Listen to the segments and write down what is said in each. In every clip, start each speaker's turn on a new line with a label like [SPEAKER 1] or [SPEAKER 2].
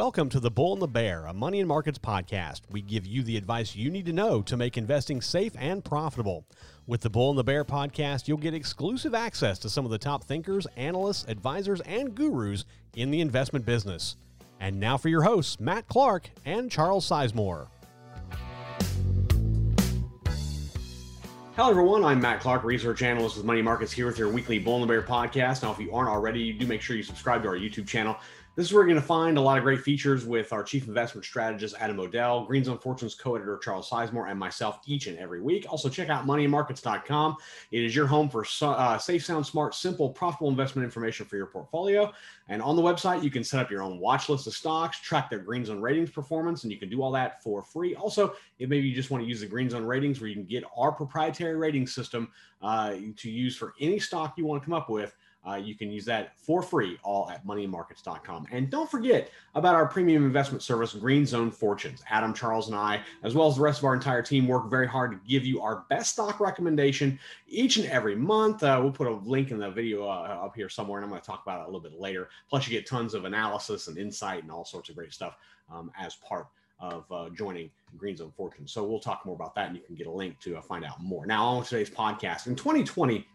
[SPEAKER 1] Welcome to The Bull and the Bear, a money and markets podcast. We give you the advice you need to know to make investing safe and profitable. With the Bull and the Bear podcast, you'll get exclusive access to some of the top thinkers, analysts, advisors, and gurus in the investment business. And now for your hosts, Matt Clark and Charles Sizemore. Hello, everyone. I'm Matt Clark, research analyst with Money Markets, here with your weekly Bull and the Bear podcast. Now, if you aren't already, do make sure you subscribe to our YouTube channel. This is where you're going to find a lot of great features with our chief investment strategist, Adam O'Dell, Green Zone Fortunes co editor, Charles Sizemore, and myself each and every week. Also, check out moneymarkets.com. It is your home for uh, safe, sound, smart, simple, profitable investment information for your portfolio. And on the website, you can set up your own watch list of stocks, track their Green Zone ratings performance, and you can do all that for free. Also, if maybe you just want to use the Green Zone ratings, where you can get our proprietary rating system uh, to use for any stock you want to come up with uh, you can use that for free, all at moneymarkets.com. And don't forget about our premium investment service, Green Zone Fortunes. Adam, Charles, and I, as well as the rest of our entire team, work very hard to give you our best stock recommendation each and every month. Uh, we'll put a link in the video uh, up here somewhere, and I'm going to talk about it a little bit later. Plus, you get tons of analysis and insight and all sorts of great stuff um, as part of uh, joining Green Zone Fortunes. So we'll talk more about that, and you can get a link to uh, find out more. Now, on today's podcast, in 2020,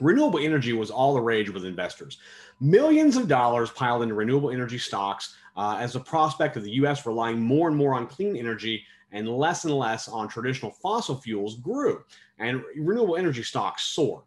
[SPEAKER 1] renewable energy was all the rage with investors. Millions of dollars piled into renewable energy stocks uh, as the prospect of the U.S. relying more and more on clean energy and less and less on traditional fossil fuels grew, and renewable energy stocks soared.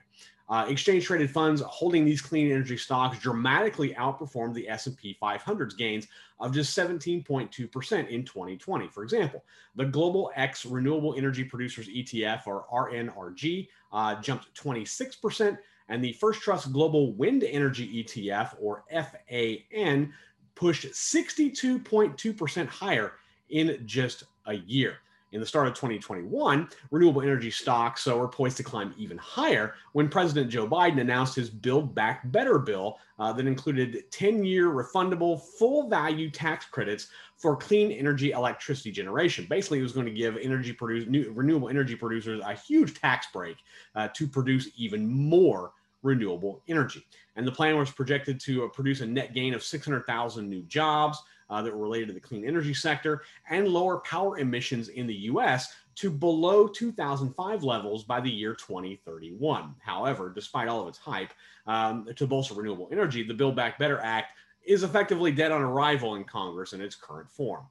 [SPEAKER 1] Uh, exchange traded funds holding these clean energy stocks dramatically outperformed the S&P 500's gains of just 17.2% in 2020. For example, the Global X Renewable Energy Producers ETF, or RNRG, uh, jumped 26%, and the First Trust Global Wind Energy ETF, or FAN, pushed 62.2% higher in just a year. In the start of 2021, renewable energy stocks were poised to climb even higher when President Joe Biden announced his Build Back Better bill uh, that included 10 year refundable full value tax credits for clean energy electricity generation. Basically, it was going to give energy produce, new, renewable energy producers a huge tax break uh, to produce even more renewable energy. And the plan was projected to uh, produce a net gain of 600,000 new jobs uh, that were related to the clean energy sector and lower power emissions in the US to below 2005 levels by the year 2031. However, despite all of its hype um, to bolster renewable energy, the Build Back Better Act is effectively dead on arrival in Congress in its current form.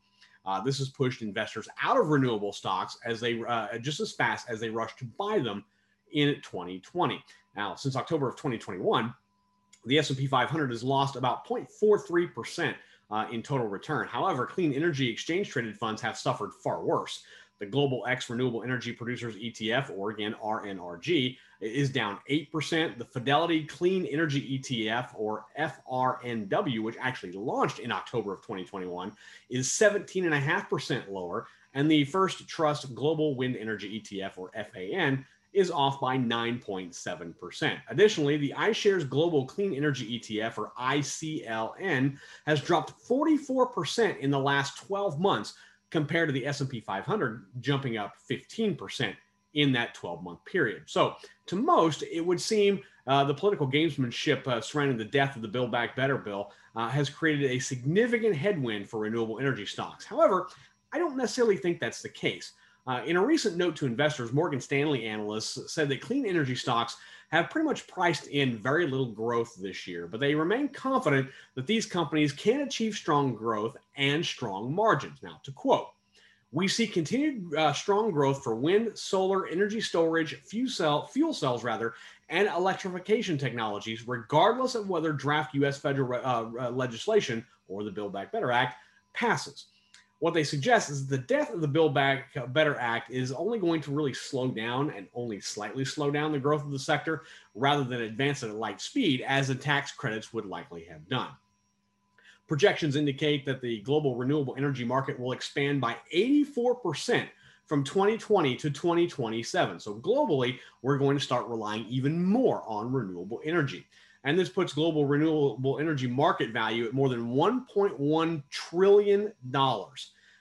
[SPEAKER 1] Uh, this has pushed investors out of renewable stocks as they uh, just as fast as they rushed to buy them in 2020. Now, since October of 2021, the S&P 500 has lost about 0.43 percent uh, in total return. However, clean energy exchange traded funds have suffered far worse. The Global X Renewable Energy Producers ETF, or again RNRG, is down 8%. The Fidelity Clean Energy ETF, or FRNW, which actually launched in October of 2021, is 17.5% lower. And the First Trust Global Wind Energy ETF, or FAN, is off by 9.7%. Additionally, the iShares Global Clean Energy ETF, or ICLN, has dropped 44% in the last 12 months compared to the S&P 500, jumping up 15% in that 12-month period. So, to most, it would seem uh, the political gamesmanship uh, surrounding the death of the Build Back Better bill uh, has created a significant headwind for renewable energy stocks. However, I don't necessarily think that's the case. Uh, in a recent note to investors, Morgan Stanley analysts said that clean energy stocks have pretty much priced in very little growth this year, but they remain confident that these companies can achieve strong growth and strong margins. Now, to quote, we see continued uh, strong growth for wind, solar, energy storage, fuel, cell, fuel cells, rather, and electrification technologies, regardless of whether draft U.S. federal uh, uh, legislation or the Build Back Better Act passes what they suggest is the death of the Build Back uh, Better Act is only going to really slow down and only slightly slow down the growth of the sector rather than advance it at light speed, as the tax credits would likely have done. Projections indicate that the global renewable energy market will expand by 84% from 2020 to 2027. So, globally, we're going to start relying even more on renewable energy. And this puts global renewable energy market value at more than $1.1 trillion.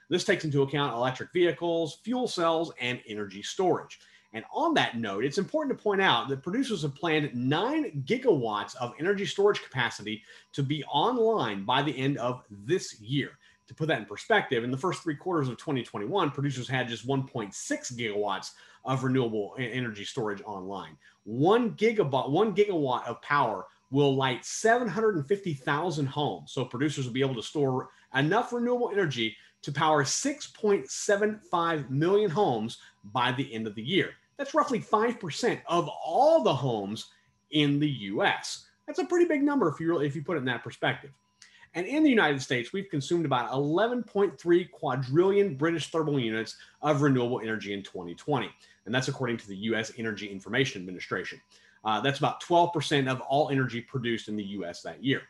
[SPEAKER 1] This takes into account electric vehicles, fuel cells, and energy storage. And on that note, it's important to point out that producers have planned 9 gigawatts of energy storage capacity to be online by the end of this year. To put that in perspective, in the first three quarters of 2021, producers had just 1.6 gigawatts of renewable energy storage online. One gigawatt, one gigawatt of power will light 750,000 homes. So producers will be able to store enough renewable energy to power 6.75 million homes by the end of the year. That's roughly 5% of all the homes in the US. That's a pretty big number if you really, if you put it in that perspective. And in the United States, we've consumed about 11.3 quadrillion British thermal units of renewable energy in 2020. And that's according to the US Energy Information Administration. Uh, that's about 12% of all energy produced in the US that year.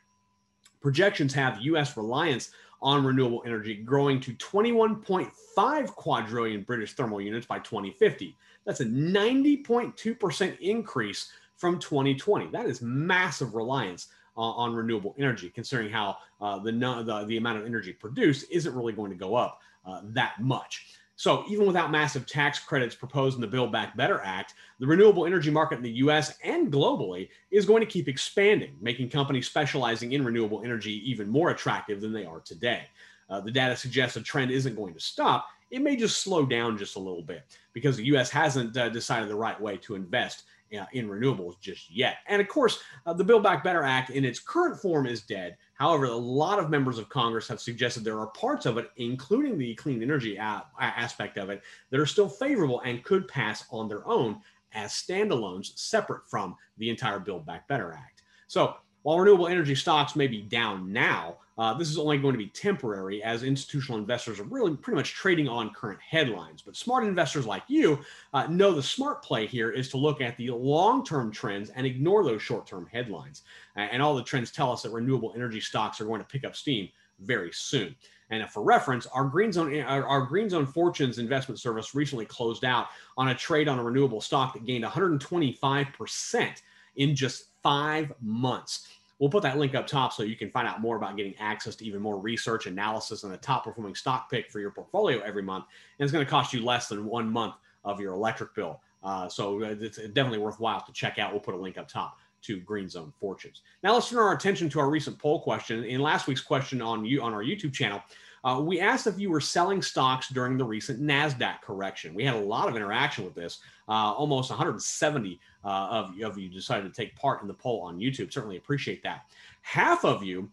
[SPEAKER 1] Projections have US reliance on renewable energy growing to 21.5 quadrillion British thermal units by 2050. That's a 90.2% increase from 2020. That is massive reliance on renewable energy, considering how uh, the, the, the amount of energy produced isn't really going to go up uh, that much. So, even without massive tax credits proposed in the Build Back Better Act, the renewable energy market in the US and globally is going to keep expanding, making companies specializing in renewable energy even more attractive than they are today. Uh, the data suggests a trend isn't going to stop. It may just slow down just a little bit because the US hasn't uh, decided the right way to invest uh, in renewables just yet. And of course, uh, the Build Back Better Act in its current form is dead. However, a lot of members of Congress have suggested there are parts of it, including the clean energy a- aspect of it, that are still favorable and could pass on their own as standalones separate from the entire Build Back Better Act. So while renewable energy stocks may be down now, uh, this is only going to be temporary as institutional investors are really pretty much trading on current headlines. But smart investors like you uh, know the smart play here is to look at the long term trends and ignore those short term headlines. And all the trends tell us that renewable energy stocks are going to pick up steam very soon. And for reference, our Green Zone our Green Zone Fortunes investment service recently closed out on a trade on a renewable stock that gained 125% in just five months. We'll put that link up top so you can find out more about getting access to even more research, analysis, and a top performing stock pick for your portfolio every month. And it's going to cost you less than one month of your electric bill. Uh, so uh, it's definitely worthwhile to check out. We'll put a link up top to Green Zone Fortunes. Now let's turn our attention to our recent poll question. In last week's question on you on our YouTube channel, uh, we asked if you were selling stocks during the recent NASDAQ correction. We had a lot of interaction with this. Uh, almost 170 uh, of, of you decided to take part in the poll on YouTube. Certainly appreciate that. Half of you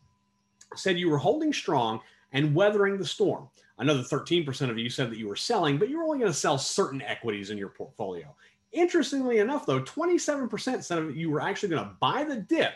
[SPEAKER 1] said you were holding strong and weathering the storm. Another 13% of you said that you were selling, but you were only going to sell certain equities in your portfolio. Interestingly enough, though, 27% said that you were actually going to buy the dip,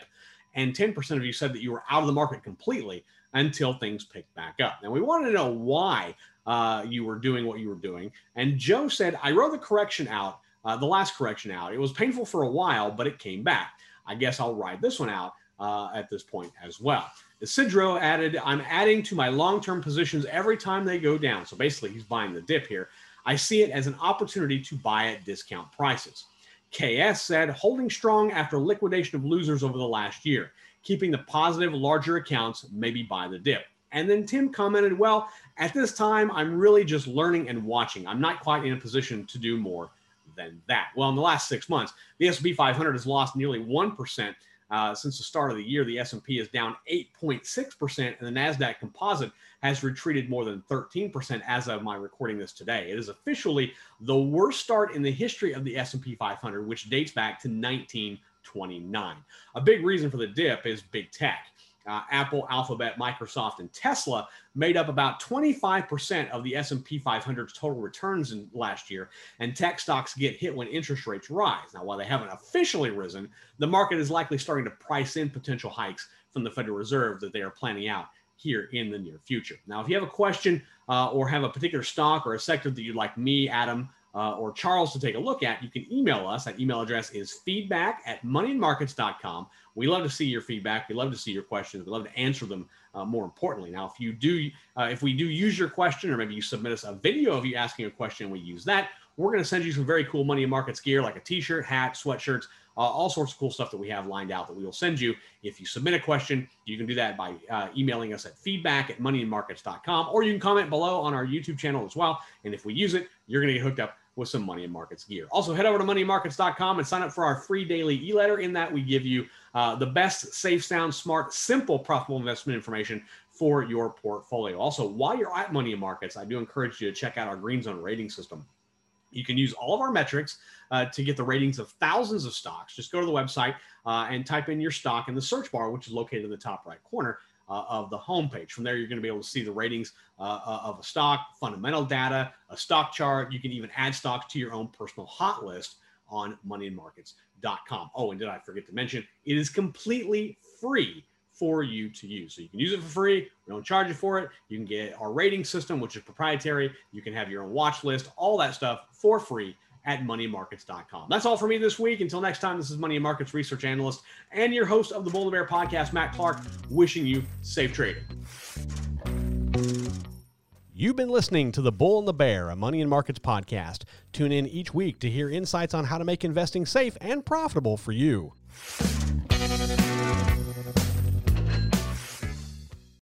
[SPEAKER 1] and 10% of you said that you were out of the market completely until things picked back up. Now, we wanted to know why uh, you were doing what you were doing. And Joe said, I wrote the correction out, uh, the last correction out. It was painful for a while, but it came back. I guess I'll ride this one out uh, at this point as well. Isidro added, I'm adding to my long term positions every time they go down. So basically, he's buying the dip here. I see it as an opportunity to buy at discount prices. KS said, holding strong after liquidation of losers over the last year keeping the positive, larger accounts maybe buy the dip. And then Tim commented, Well, at this time, I'm really just learning and watching. I'm not quite in a position to do more than that. Well, in the last six months, the S&P 500 has lost nearly 1%. Uh, since the start of the year, the S&P is down 8.6%, and the Nasdaq Composite has retreated more than 13% as of my recording this today. It is officially the worst start in the history of the S&P 500, which dates back to 1929. A big reason for the dip is big tech. Uh, Apple, Alphabet, Microsoft, and Tesla made up about 25% of the S&P 500's total returns in last year, and tech stocks get hit when interest rates rise. Now, while they haven't officially risen, the market is likely starting to price in potential hikes from the Federal Reserve that they are planning out here in the near future. Now, if you have a question uh, or have a particular stock or a sector that you'd like me, Adam, uh, or Charles to take a look at, you can email us. That email address is feedback at moneyandmarkets.com. We love to see your feedback. We love to see your questions. We love to answer them uh, more importantly. Now, if you do, uh, if we do use your question, or maybe you submit us a video of you asking a question, we use that. We're going to send you some very cool Money and Markets gear like a t shirt, hat, sweatshirts, uh, all sorts of cool stuff that we have lined out that we will send you. If you submit a question, you can do that by uh, emailing us at feedback at moneyandmarkets.com, or you can comment below on our YouTube channel as well. And if we use it, you're going to get hooked up with some money and markets gear. Also, head over to moneymarkets.com and sign up for our free daily e letter. In that, we give you uh, the best, safe, sound, smart, simple, profitable investment information for your portfolio. Also, while you're at Money and Markets, I do encourage you to check out our Green Zone rating system. You can use all of our metrics uh, to get the ratings of thousands of stocks. Just go to the website uh, and type in your stock in the search bar, which is located in the top right corner uh, of the homepage. From there, you're going to be able to see the ratings uh, uh, of a stock, fundamental data, a stock chart. You can even add stocks to your own personal hot list on moneyandmarkets.com. Oh, and did I forget to mention, it is completely free for you to use. So you can use it for free. We don't charge you for it. You can get our rating system, which is proprietary. You can have your own watch list, all that stuff for free at moneymarkets.com. That's all for me this week. Until next time, this is Money and Markets research analyst and your host of the Bull and Bear podcast, Matt Clark, wishing you safe trading.
[SPEAKER 2] You've been listening to The Bull and the Bear, a Money and Markets podcast. Tune in each week to hear insights on how to make investing safe and profitable for you.